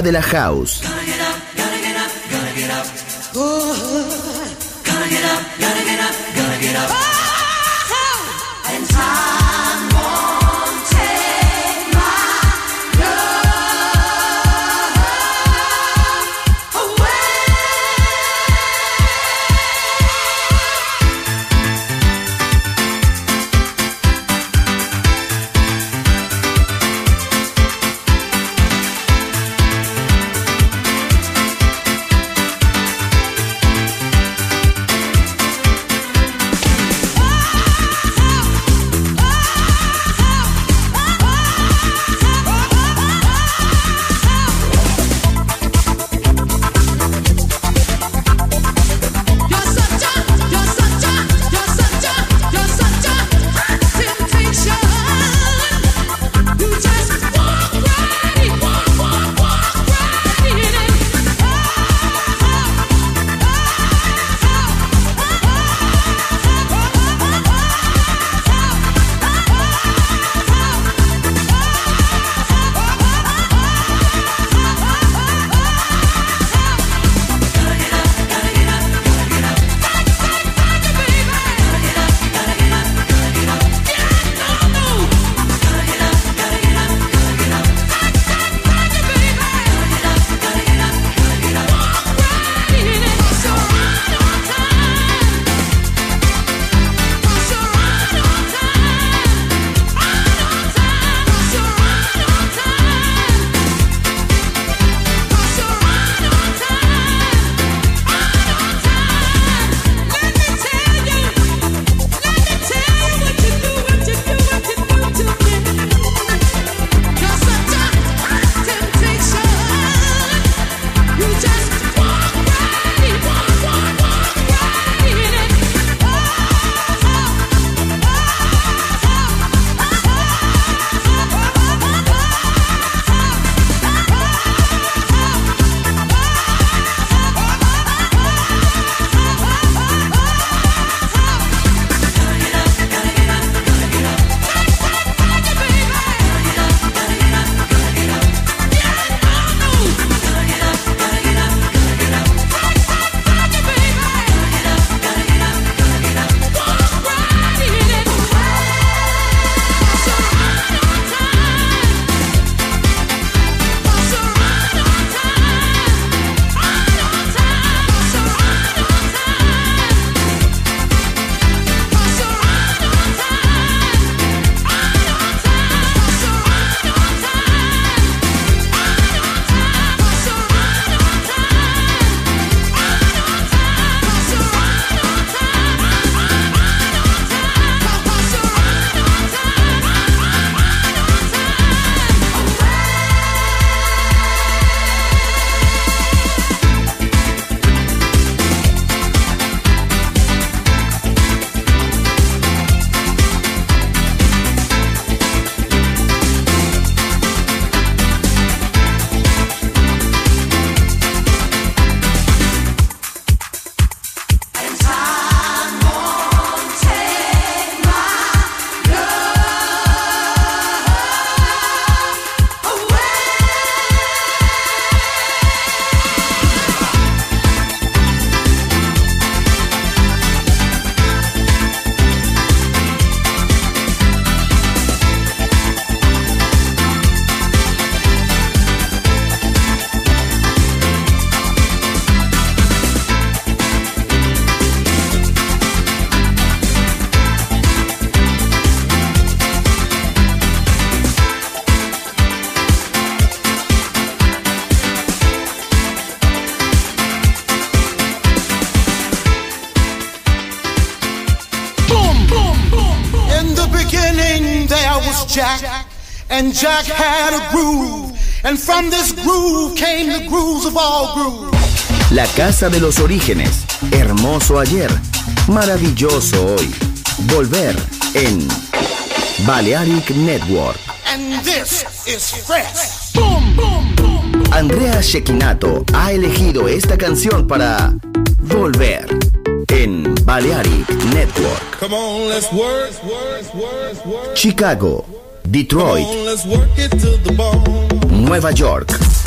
De la house. Casa de los Orígenes, hermoso ayer, maravilloso hoy. Volver en Balearic Network. And this is fresh. Boom, boom, boom. Andrea Shekinato ha elegido esta canción para Volver en Balearic Network. Come on, let's work, Chicago, Detroit, Nueva York.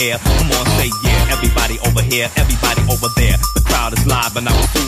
air. Come on, say yeah. Everybody over here, everybody over there. The crowd is live and I'm